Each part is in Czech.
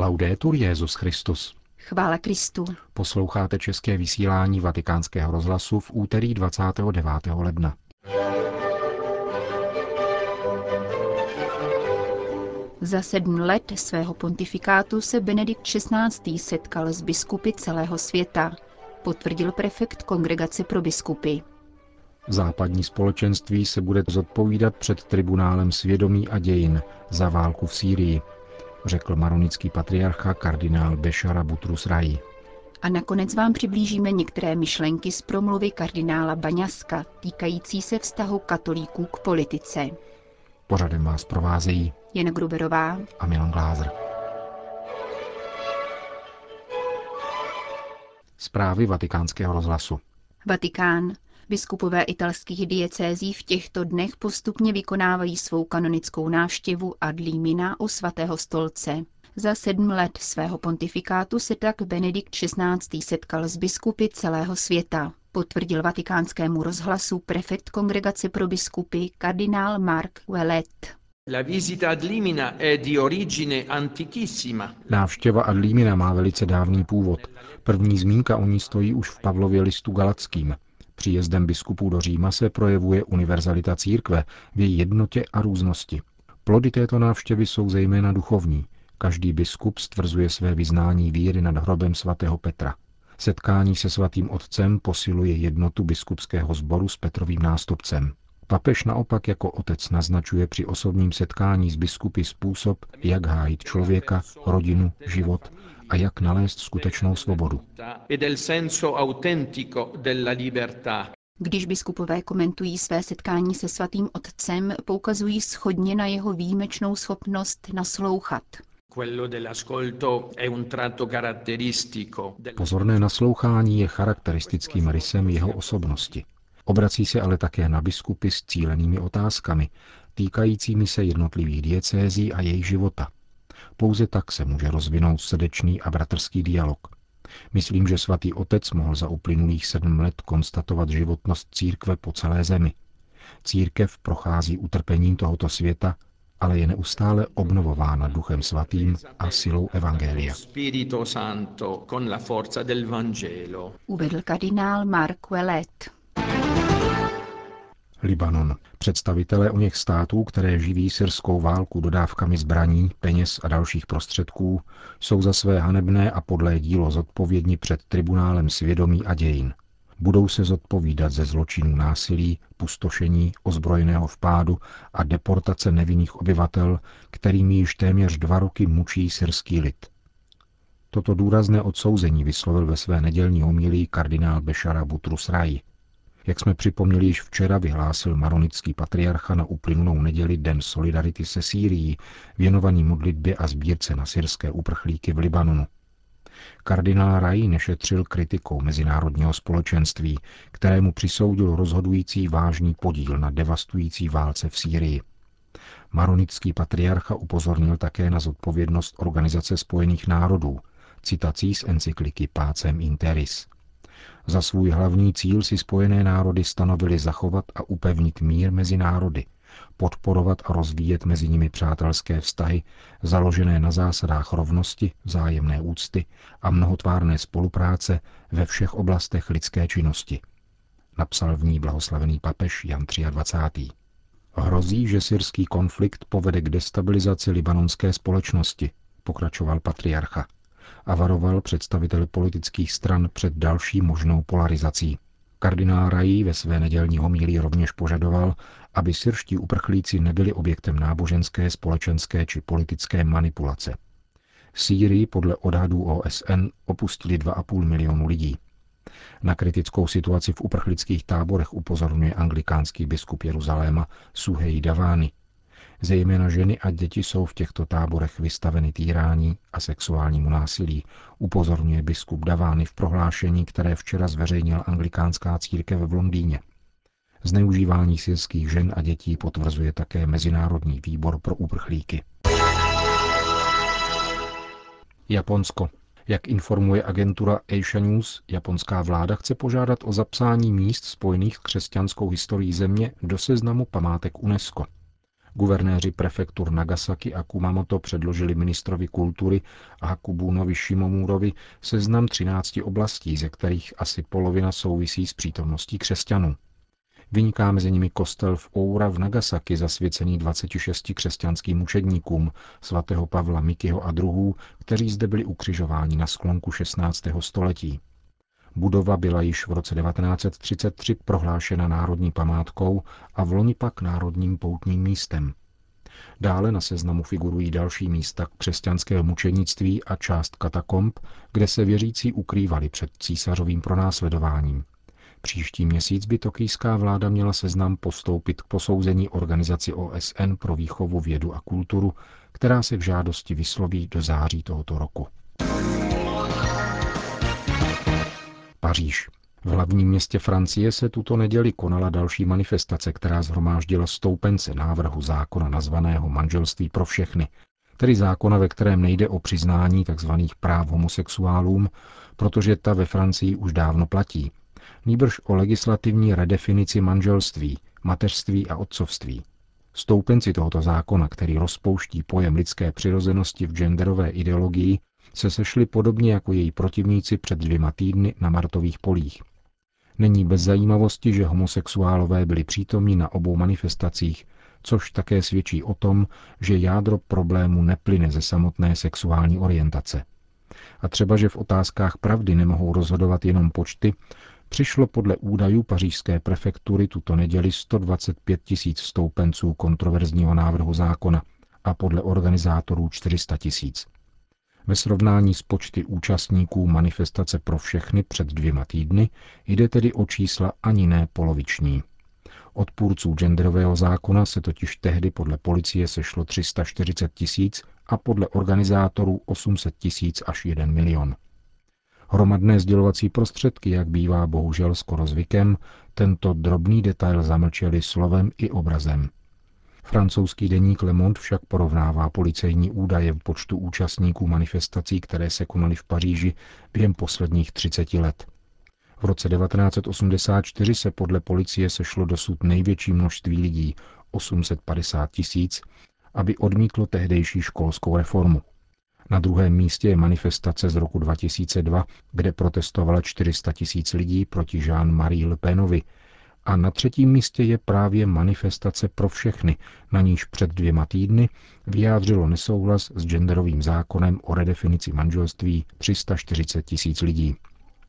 Laudetur Jezus Christus. Chvála Kristu. Posloucháte české vysílání Vatikánského rozhlasu v úterý 29. ledna. Za sedm let svého pontifikátu se Benedikt XVI. setkal s biskupy celého světa, potvrdil prefekt Kongregace pro biskupy. Západní společenství se bude zodpovídat před tribunálem svědomí a dějin za válku v Sýrii, řekl maronický patriarcha kardinál Bešara Butrus Rai. A nakonec vám přiblížíme některé myšlenky z promluvy kardinála Baňaska týkající se vztahu katolíků k politice. Pořadem vás provázejí Jen Gruberová a Milan Glázer. Zprávy vatikánského rozhlasu. Vatikán. Biskupové italských diecézí v těchto dnech postupně vykonávají svou kanonickou návštěvu ad limina u svatého stolce. Za sedm let svého pontifikátu se tak Benedikt XVI. setkal s biskupy celého světa, potvrdil vatikánskému rozhlasu prefekt Kongregace pro biskupy kardinál Mark Wellet. La visita ad Limina è di origine antichissima. Návštěva ad limina má velice dávný původ. První zmínka o ní stojí už v Pavlově listu Galackým. Příjezdem biskupů do Říma se projevuje univerzalita církve v její jednotě a různosti. Plody této návštěvy jsou zejména duchovní. Každý biskup stvrzuje své vyznání víry nad hrobem svatého Petra. Setkání se svatým otcem posiluje jednotu biskupského sboru s Petrovým nástupcem. Papež naopak jako otec naznačuje při osobním setkání s biskupy způsob, jak hájit člověka, rodinu, život a jak nalézt skutečnou svobodu. E. Když biskupové komentují své setkání se svatým otcem, poukazují schodně na jeho výjimečnou schopnost naslouchat. Pozorné naslouchání je charakteristickým rysem jeho osobnosti. Obrací se ale také na biskupy s cílenými otázkami, týkajícími se jednotlivých diecézí a jejich života. Pouze tak se může rozvinout srdečný a bratrský dialog. Myslím, že svatý otec mohl za uplynulých sedm let konstatovat životnost církve po celé zemi. Církev prochází utrpením tohoto světa, ale je neustále obnovována duchem svatým a silou Evangelia. Spirito Santo con la forza del Vangelo. Uvedl kardinál Mark Wellet. Libanon. Představitelé o něch států, které živí syrskou válku dodávkami zbraní, peněz a dalších prostředků, jsou za své hanebné a podlé dílo zodpovědni před tribunálem svědomí a dějin. Budou se zodpovídat ze zločinů násilí, pustošení, ozbrojeného vpádu a deportace nevinných obyvatel, kterými již téměř dva roky mučí syrský lid. Toto důrazné odsouzení vyslovil ve své nedělní homilii kardinál Bešara Butrus Rai. Jak jsme připomněli již včera, vyhlásil maronický patriarcha na uplynulou neděli Den solidarity se Sýrií, věnovaný modlitbě a sbírce na syrské uprchlíky v Libanonu. Kardinál Rai nešetřil kritikou mezinárodního společenství, kterému přisoudil rozhodující vážný podíl na devastující válce v Sýrii. Maronický patriarcha upozornil také na zodpovědnost Organizace spojených národů, citací z encykliky Pácem Interis. Za svůj hlavní cíl si spojené národy stanovily zachovat a upevnit mír mezi národy, podporovat a rozvíjet mezi nimi přátelské vztahy, založené na zásadách rovnosti, vzájemné úcty a mnohotvárné spolupráce ve všech oblastech lidské činnosti. Napsal v ní blahoslavený papež Jan 23. Hrozí, že syrský konflikt povede k destabilizaci libanonské společnosti, pokračoval patriarcha a varoval představiteli politických stran před další možnou polarizací. Kardinál Rají ve své nedělní homílii rovněž požadoval, aby syrští uprchlíci nebyli objektem náboženské, společenské či politické manipulace. Sýrii podle odhadů OSN opustili 2,5 milionu lidí. Na kritickou situaci v uprchlických táborech upozorňuje anglikánský biskup Jeruzaléma Suhej Davány. Zejména ženy a děti jsou v těchto táborech vystaveny týrání a sexuálnímu násilí, upozorňuje biskup Davány v prohlášení, které včera zveřejnila anglikánská církev v Londýně. Zneužívání syrských žen a dětí potvrzuje také Mezinárodní výbor pro uprchlíky. Japonsko. Jak informuje agentura Asia News, japonská vláda chce požádat o zapsání míst spojených s křesťanskou historií země do seznamu památek UNESCO. Guvernéři prefektur Nagasaki a Kumamoto předložili ministrovi kultury Hakubunovi Shimomurovi seznam 13 oblastí, ze kterých asi polovina souvisí s přítomností křesťanů. Vyniká mezi nimi kostel v Oura v Nagasaki zasvěcený 26 křesťanským mučedníkům svatého Pavla Mikyho a druhů, kteří zde byli ukřižováni na sklonku 16. století. Budova byla již v roce 1933 prohlášena národní památkou a v loni pak národním poutním místem. Dále na seznamu figurují další místa křesťanského mučenictví a část katakomb, kde se věřící ukrývali před císařovým pronásledováním. Příští měsíc by tokijská vláda měla seznam postoupit k posouzení organizaci OSN pro výchovu, vědu a kulturu, která se v žádosti vysloví do září tohoto roku. Paříž. V hlavním městě Francie se tuto neděli konala další manifestace, která zhromáždila stoupence návrhu zákona nazvaného manželství pro všechny, tedy zákona, ve kterém nejde o přiznání tzv. práv homosexuálům, protože ta ve Francii už dávno platí, nýbrž o legislativní redefinici manželství, mateřství a otcovství. Stoupenci tohoto zákona, který rozpouští pojem lidské přirozenosti v genderové ideologii, se sešli podobně jako její protivníci před dvěma týdny na Martových polích. Není bez zajímavosti, že homosexuálové byli přítomní na obou manifestacích, což také svědčí o tom, že jádro problému neplyne ze samotné sexuální orientace. A třeba, že v otázkách pravdy nemohou rozhodovat jenom počty, přišlo podle údajů pařížské prefektury tuto neděli 125 tisíc stoupenců kontroverzního návrhu zákona a podle organizátorů 400 tisíc. Ve srovnání s počty účastníků manifestace pro všechny před dvěma týdny jde tedy o čísla ani ne poloviční. Odpůrců genderového zákona se totiž tehdy podle policie sešlo 340 tisíc a podle organizátorů 800 tisíc až 1 milion. Hromadné sdělovací prostředky, jak bývá bohužel skoro zvykem, tento drobný detail zamlčeli slovem i obrazem. Francouzský deník Le Monde však porovnává policejní údaje v počtu účastníků manifestací, které se konaly v Paříži během posledních 30 let. V roce 1984 se podle policie sešlo dosud největší množství lidí, 850 tisíc, aby odmítlo tehdejší školskou reformu. Na druhém místě je manifestace z roku 2002, kde protestovalo 400 tisíc lidí proti Jean-Marie Le Penovi, a na třetím místě je právě manifestace pro všechny, na níž před dvěma týdny vyjádřilo nesouhlas s genderovým zákonem o redefinici manželství 340 tisíc lidí.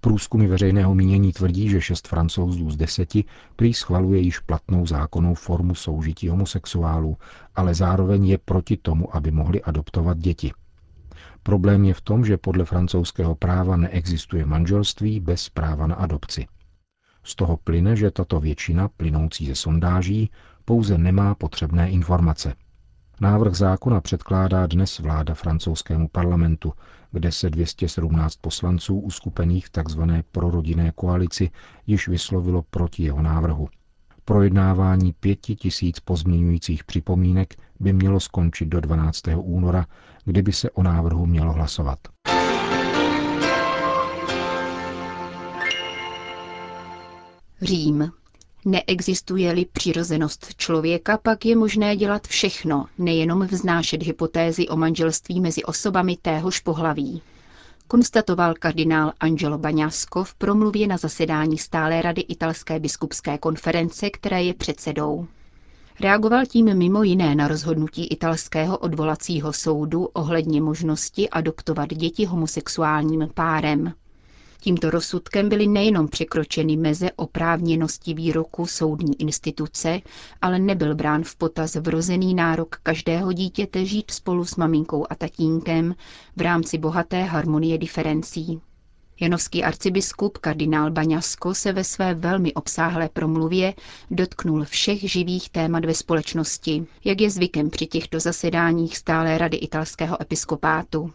Průzkumy veřejného mínění tvrdí, že šest francouzů z deseti prý schvaluje již platnou zákonnou formu soužití homosexuálů, ale zároveň je proti tomu, aby mohli adoptovat děti. Problém je v tom, že podle francouzského práva neexistuje manželství bez práva na adopci. Z toho plyne, že tato většina, plynoucí ze sondáží, pouze nemá potřebné informace. Návrh zákona předkládá dnes vláda francouzskému parlamentu, kde se 217 poslanců uskupených v tzv. prorodinné koalici již vyslovilo proti jeho návrhu. Projednávání pěti tisíc pozměňujících připomínek by mělo skončit do 12. února, kdyby se o návrhu mělo hlasovat. Řím. Neexistuje-li přirozenost člověka, pak je možné dělat všechno, nejenom vznášet hypotézy o manželství mezi osobami téhož pohlaví. Konstatoval kardinál Angelo Baňasko v promluvě na zasedání stále rady italské biskupské konference, které je předsedou. Reagoval tím mimo jiné na rozhodnutí italského odvolacího soudu ohledně možnosti adoptovat děti homosexuálním párem. Tímto rozsudkem byly nejenom překročeny meze oprávněnosti výroku soudní instituce, ale nebyl brán v potaz vrozený nárok každého dítěte žít spolu s maminkou a tatínkem v rámci bohaté harmonie diferencí. Janovský arcibiskup kardinál Baňasko se ve své velmi obsáhlé promluvě dotknul všech živých témat ve společnosti, jak je zvykem při těchto zasedáních stále rady italského episkopátu.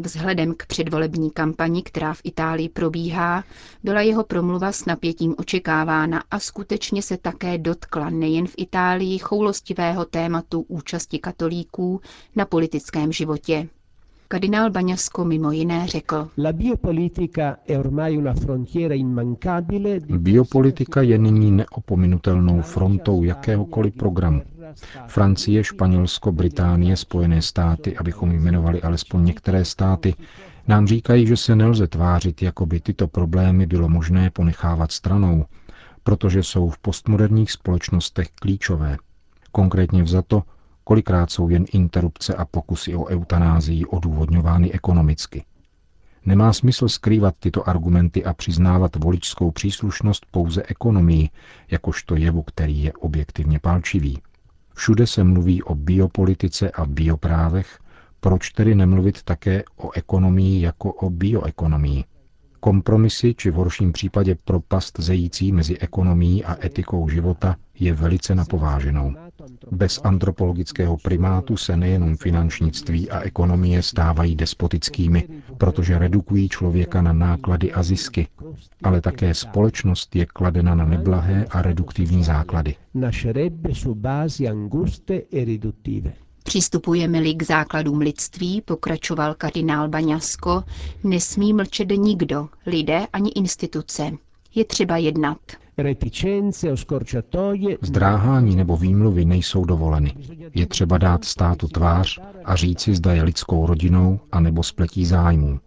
Vzhledem k předvolební kampani, která v Itálii probíhá, byla jeho promluva s napětím očekávána a skutečně se také dotkla nejen v Itálii choulostivého tématu účasti katolíků na politickém životě. Kardinál Baňasko mimo jiné řekl. Biopolitika je nyní neopominutelnou frontou jakéhokoliv programu. Francie, Španělsko, Británie, Spojené státy, abychom jmenovali alespoň některé státy, nám říkají, že se nelze tvářit, jako by tyto problémy bylo možné ponechávat stranou, protože jsou v postmoderních společnostech klíčové. Konkrétně vzato, kolikrát jsou jen interrupce a pokusy o eutanázii odůvodňovány ekonomicky. Nemá smysl skrývat tyto argumenty a přiznávat voličskou příslušnost pouze ekonomii, jakožto jevu, který je objektivně palčivý. Všude se mluví o biopolitice a bioprávech, proč tedy nemluvit také o ekonomii jako o bioekonomii? Kompromisy, či v horším případě propast zející mezi ekonomií a etikou života, je velice napováženou. Bez antropologického primátu se nejenom finančnictví a ekonomie stávají despotickými, protože redukují člověka na náklady a zisky, ale také společnost je kladena na neblahé a reduktivní základy. Přistupujeme-li k základům lidství, pokračoval kardinál Baňasko, nesmí mlčet nikdo, lidé ani instituce. Je třeba jednat. Zdráhání nebo výmluvy nejsou dovoleny. Je třeba dát státu tvář a říci, zda je lidskou rodinou anebo spletí zájmů.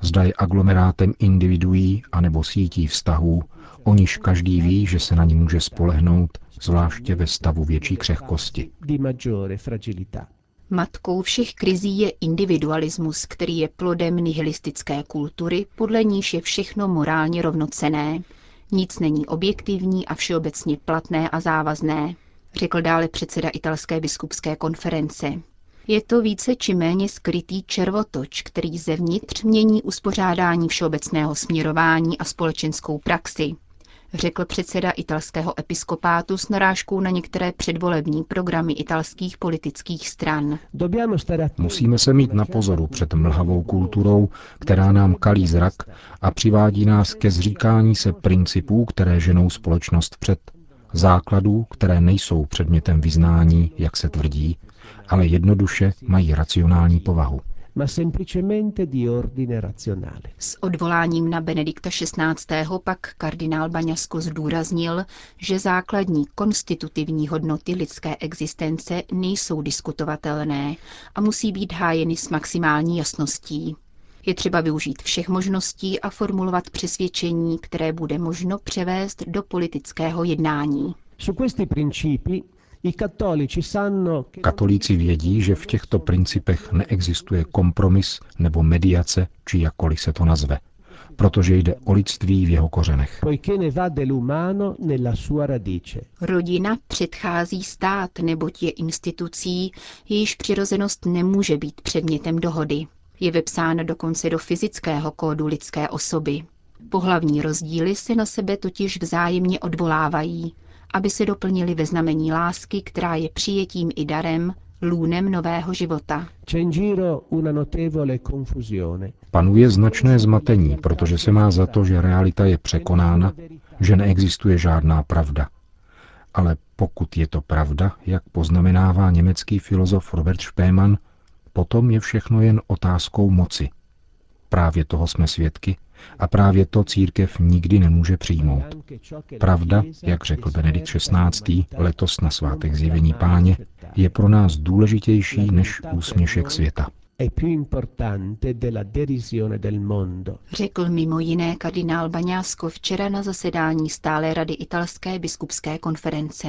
Zda je aglomerátem individuí anebo sítí vztahů, o níž každý ví, že se na ní může spolehnout, zvláště ve stavu větší křehkosti. Matkou všech krizí je individualismus, který je plodem nihilistické kultury, podle níž je všechno morálně rovnocené. Nic není objektivní a všeobecně platné a závazné, řekl dále předseda italské biskupské konference. Je to více či méně skrytý červotoč, který zevnitř mění uspořádání všeobecného směrování a společenskou praxi, řekl předseda italského episkopátu s narážkou na některé předvolební programy italských politických stran. Musíme se mít na pozoru před mlhavou kulturou, která nám kalí zrak a přivádí nás ke zříkání se principů, které ženou společnost před, základů, které nejsou předmětem vyznání, jak se tvrdí, ale jednoduše mají racionální povahu ma semplicemente di ordine razionale. S odvoláním na Benedikta XVI. pak kardinál Baňasko zdůraznil, že základní konstitutivní hodnoty lidské existence nejsou diskutovatelné a musí být hájeny s maximální jasností. Je třeba využít všech možností a formulovat přesvědčení, které bude možno převést do politického jednání. Su questi principi Katolíci vědí, že v těchto principech neexistuje kompromis nebo mediace, či jakkoliv se to nazve, protože jde o lidství v jeho kořenech. Rodina předchází stát, neboť je institucí, jejíž přirozenost nemůže být předmětem dohody. Je vepsána dokonce do fyzického kódu lidské osoby. Pohlavní rozdíly se na sebe totiž vzájemně odvolávají aby se doplnili ve znamení lásky, která je přijetím i darem, lůnem nového života. Panuje značné zmatení, protože se má za to, že realita je překonána, že neexistuje žádná pravda. Ale pokud je to pravda, jak poznamenává německý filozof Robert Spemann, potom je všechno jen otázkou moci. Právě toho jsme svědky a právě to církev nikdy nemůže přijmout. Pravda, jak řekl Benedikt XVI. letos na svátek zjevení páně, je pro nás důležitější než úsměšek světa. Řekl mimo jiné kardinál Baňásko včera na zasedání stále rady italské biskupské konference.